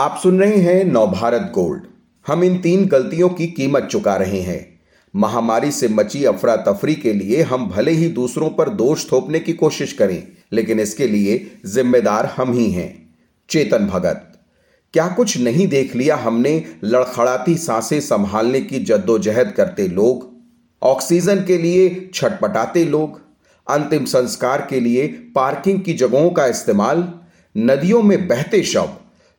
आप सुन रहे हैं नवभारत गोल्ड। हम इन तीन गलतियों की कीमत चुका रहे हैं। महामारी से मची अफरा तफरी के लिए हम भले ही दूसरों पर दोष थोपने की कोशिश करें, लेकिन इसके लिए जिम्मेदार हम ही हैं। चेतन भगत, क्या कुछ नहीं देख लिया हमने लड़खड़ाती साँसें संभालने की जद्दोजहद करते लोग? ऑक्सीजन के लिए छटपटाते लोग? अंतिम संस्कार के लिए पार्किंग की जगहों का इस्तेमाल? नदियों में बहते शव?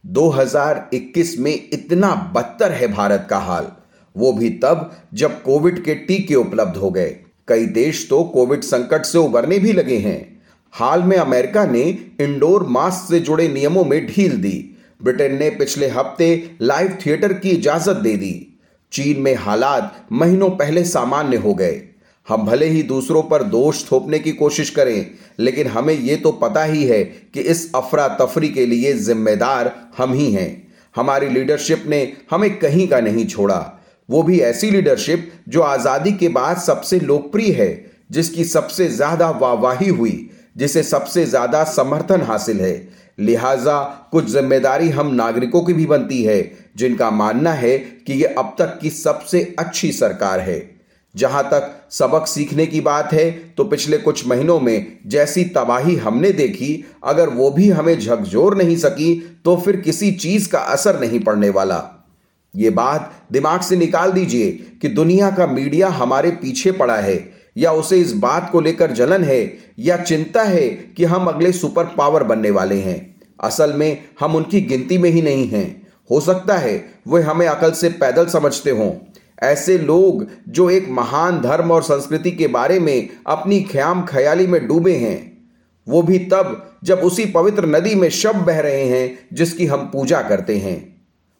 2021 में इतना बदतर है भारत का हाल। वो भी तब जब कोविड के टीके उपलब्ध हो गए। कई देश तो कोविड संकट से उबरने भी लगे हैं। हाल में अमेरिका ने इंडोर मास्क से जुड़े नियमों में ढील दी। ब्रिटेन ने पिछले हफ़्ते लाइव थिएटर की इजाज़त दे दी। चीन में हालात महीनों पहले सामान्य हो गए। हम भले ही दूसरों पर दोष थोपने की कोशिश करें, लेकिन हमें यह तो पता ही है कि इस अफरा तफरी के लिए जिम्मेदार हम ही हैं। हमारी लीडरशिप ने हमें कहीं का नहीं छोड़ा। वो भी ऐसी लीडरशिप जो आज़ादी के बाद सबसे लोकप्रिय है, जिसकी सबसे ज़्यादा वाहवाही हुई, जिसे सबसे ज़्यादा समर्थन हासिल है। लिहाजा कुछ ज़िम्मेदारी हम नागरिकों की भी बनती है, जिनका मानना है कि यह अब तक की सबसे अच्छी सरकार है। जहाँ तक सबक सीखने की बात है तो पिछले कुछ महीनों में जैसी तबाही हमने देखी, अगर वो भी हमें झकझोर नहीं सकी तो फिर किसी चीज़ का असर नहीं पड़ने वाला। ये बात दिमाग से निकाल दीजिए कि दुनिया का मीडिया हमारे पीछे पड़ा है, या उसे इस बात को लेकर जलन है, या चिंता है कि हम अगले सुपर पावर बनने वाले हैं। असल में हम उनकी गिनती में ही नहीं हैं। हो सकता है वे हमें अकल से पैदल समझते हों। ऐसे लोग जो एक महान धर्म और संस्कृति के बारे में अपनी ख्याम ख्याली में डूबे हैं। वो भी तब जब उसी पवित्र नदी में शब बह रहे हैं जिसकी हम पूजा करते हैं।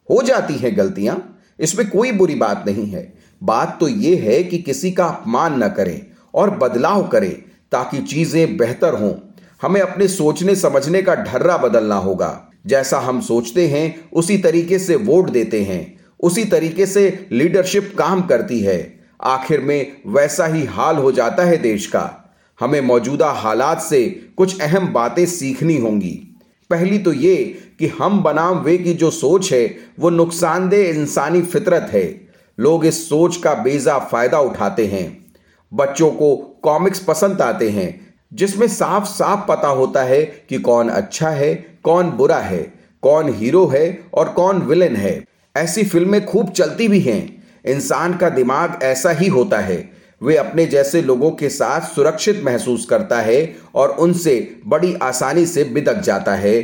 हो जाती हैं गलतियाँ, इसमें कोई बुरी बात नहीं है। बात तो यह है कि किसी का अपमान न करें और बदलाव करें ताकि चीज़ें बेहतर हों। हमें अपने सोचने समझने का ढर्रा बदलना होगा। जैसा हम सोचते हैं, उसी तरीके से वोट देते हैं। उसी तरीके से लीडरशिप काम करती है। आखिर में वैसा ही हाल हो जाता है देश का। हमें मौजूदा हालात से कुछ अहम बातें सीखनी होंगी। पहली तो ये कि हम बनाम वे की जो सोच है, वो नुकसानदेह इंसानी फितरत है। लोग इस सोच का बेजा फ़ायदा उठाते हैं। बच्चों को कॉमिक्स पसंद आते हैं, जिसमें साफ़ साफ़ पता होता है कि कौन अच्छा है, कौन बुरा है, कौन हीरो है और कौन विलेन है। ऐसी फ़िल्में खूब चलती भी हैं। इंसान का दिमाग ऐसा ही होता है। वे अपने जैसे लोगों के साथ सुरक्षित महसूस करता है और उनसे बड़ी आसानी से बिदक जाता है।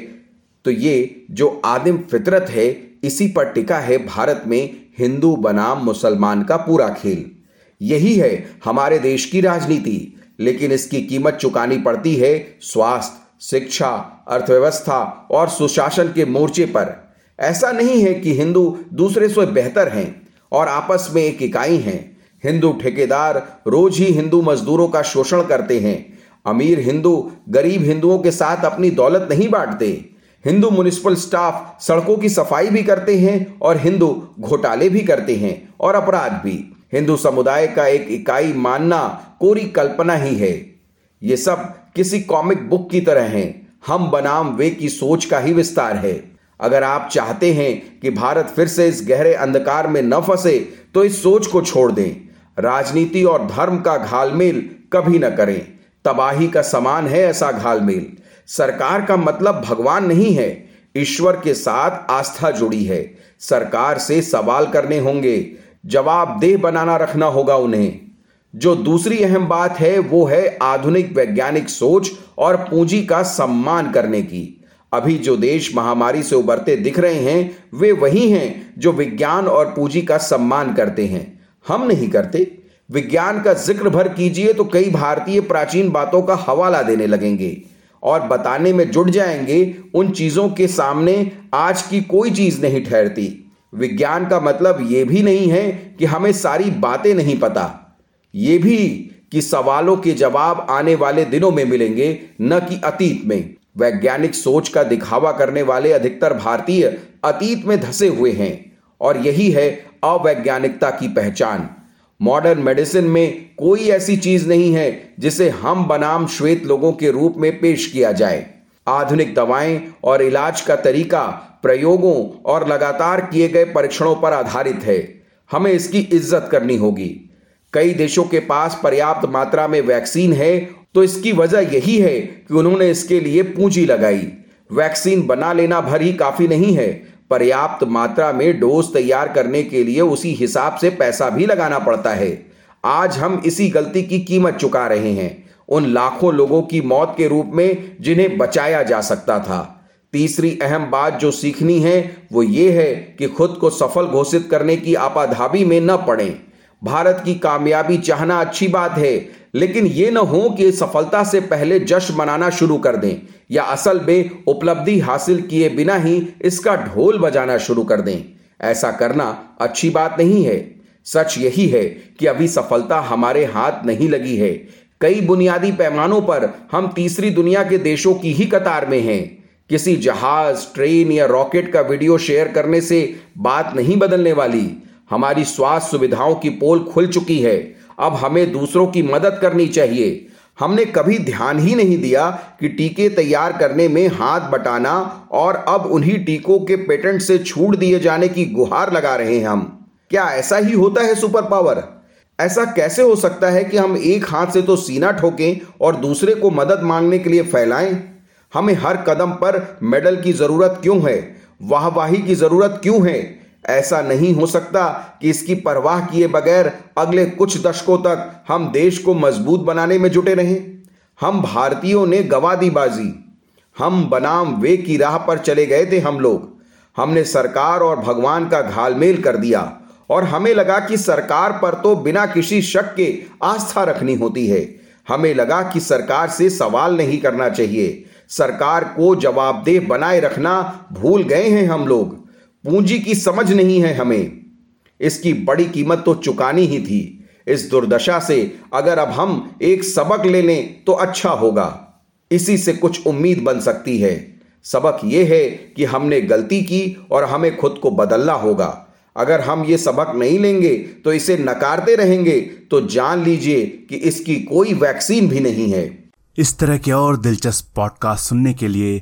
तो ये जो आदिम फितरत है, इसी पर टिका है भारत में हिंदू बनाम मुसलमान का पूरा खेल। यही है हमारे देश की राजनीति। लेकिन इसकी कीमत चुकानी पड़ती है स्वास्थ्य, शिक्षा, अर्थव्यवस्था और सुशासन के मोर्चे पर। ऐसा नहीं है कि हिंदू दूसरे से बेहतर हैं और आपस में एक इकाई हैं। हिंदू ठेकेदार रोज ही हिंदू मजदूरों का शोषण करते हैं। अमीर हिंदू गरीब हिंदुओं के साथ अपनी दौलत नहीं बांटते। हिंदू म्यूनिसिपल स्टाफ सड़कों की सफ़ाई भी करते हैं और हिंदू घोटाले भी करते हैं और अपराध भी। हिंदू समुदाय का एक इकाई मानना कोरी कल्पना ही है। ये सब किसी कॉमिक बुक की तरह हैं। हम बनाम वे की सोच का ही विस्तार है। अगर आप चाहते हैं कि भारत फिर से इस गहरे अंधकार में न फंसे तो इस सोच को छोड़ दें। राजनीति और धर्म का घालमेल कभी न करें। तबाही का समान है ऐसा घालमेल। सरकार का मतलब भगवान नहीं है, ईश्वर के साथ आस्था जुड़ी है। सरकार से सवाल करने होंगे, जवाबदेह बनाना रखना होगा उन्हें। जो दूसरी अहम बात है, वो है आधुनिक वैज्ञानिक सोच और पूंजी का सम्मान करने की। अभी जो देश महामारी से उबरते दिख रहे हैं, वे वही हैं जो विज्ञान और पूंजी का सम्मान करते हैं। हम नहीं करते। विज्ञान का ज़िक्र भर कीजिए तो कई भारतीय प्राचीन बातों का हवाला देने लगेंगे और बताने में जुट जाएँगे उन चीज़ों के सामने आज की कोई चीज़ नहीं ठहरती। विज्ञान का मतलब यह भी नहीं है कि हमें सारी बातें नहीं पता। ये भी कि सवालों के जवाब आने वाले दिनों में मिलेंगे, न कि अतीत में। वैज्ञानिक सोच का दिखावा करने वाले अधिकतर भारतीय अतीत में धसे हुए हैं और यही है अवैज्ञानिकता की पहचान। मॉडर्न मेडिसिन में कोई ऐसी चीज़ नहीं है जिसे हम बनाम श्वेत लोगों के रूप में पेश किया जाए। आधुनिक दवाएँ और इलाज का तरीका, प्रयोगों और लगातार किए गए परीक्षणों पर आधारित है। हमें इसकी इज़्ज़त करनी होगी। कई देशों के पास पर्याप्त मात्रा में वैक्सीन है तो इसकी वजह यही है कि उन्होंने इसके लिए पूंजी लगाई। वैक्सीन बना लेना भर ही काफ़ी नहीं है। पर्याप्त मात्रा में डोज तैयार करने के लिए उसी हिसाब से पैसा भी लगाना पड़ता है। आज हम इसी गलती की कीमत चुका रहे हैं। उन लाखों लोगों की मौत के रूप में जिन्हें बचाया जा सकता था। तीसरी अहम बात जो सीखनी है वो ये है कि खुद को सफल घोषित करने की आपाधाबी में न पड़े। भारत की कामयाबी चाहना अच्छी बात है, लेकिन ये न हो कि सफलता से पहले जश्न मनाना शुरू कर दें, या असल में उपलब्धि हासिल किए बिना ही इसका ढोल बजाना शुरू कर दें। ऐसा करना अच्छी बात नहीं है। सच यही है कि अभी सफलता हमारे हाथ नहीं लगी है। कई बुनियादी पैमानों पर हम तीसरी दुनिया के देशों की ही कतार में हैं। किसी जहाज़, ट्रेन या रॉकेट का वीडियो शेयर करने से बात नहीं बदलने वाली। हमारी स्वास्थ्य सुविधाओं की पोल खुल चुकी है। अब हमें दूसरों की मदद करनी चाहिए। हमने कभी ध्यान ही नहीं दिया कि टीके तैयार करने में हाथ बटाना और अब उन्हीं टीकों के पेटेंट से छूट दिए जाने की गुहार लगा रहे हैं हम। क्या ऐसा ही होता है सुपर पावर? ऐसा कैसे हो सकता है कि हम एक हाथ से तो सीना ठोकें और दूसरे को मदद मांगने के लिए फैलाएँ? हमें हर कदम पर मेडल की ज़रूरत क्यों है? वाहवाही की ज़रूरत क्यों है? ऐसा नहीं हो सकता कि इसकी परवाह किए बगैर अगले कुछ दशकों तक हम देश को मज़बूत बनाने में जुटे रहें। हम भारतीयों ने गवा दी बाजी हम बनाम वे की राह पर चले गए थे हम लोग। हमने सरकार और भगवान का घालमेल कर दिया और हमें लगा कि सरकार पर तो बिना किसी शक के आस्था रखनी होती है। हमें लगा कि सरकार से सवाल नहीं करना चाहिए। सरकार को जवाबदेह बनाए रखना भूल गए हैं हम लोग। पूंजी की समझ नहीं है हमें। इसकी बड़ी कीमत तो चुकानी ही थी। इस दुर्दशा से अगर अब हम एक सबक ले लें तो अच्छा होगा। इसी से कुछ उम्मीद बन सकती है। सबक यह है कि हमने गलती की और हमें खुद को बदलना होगा। अगर हम ये सबक नहीं लेंगे तो इसे नकारते रहेंगे तो जान लीजिए कि इसकी कोई वैक्सीन भी नहीं है। इस तरह के और दिलचस्प पॉडकास्ट सुनने के लिए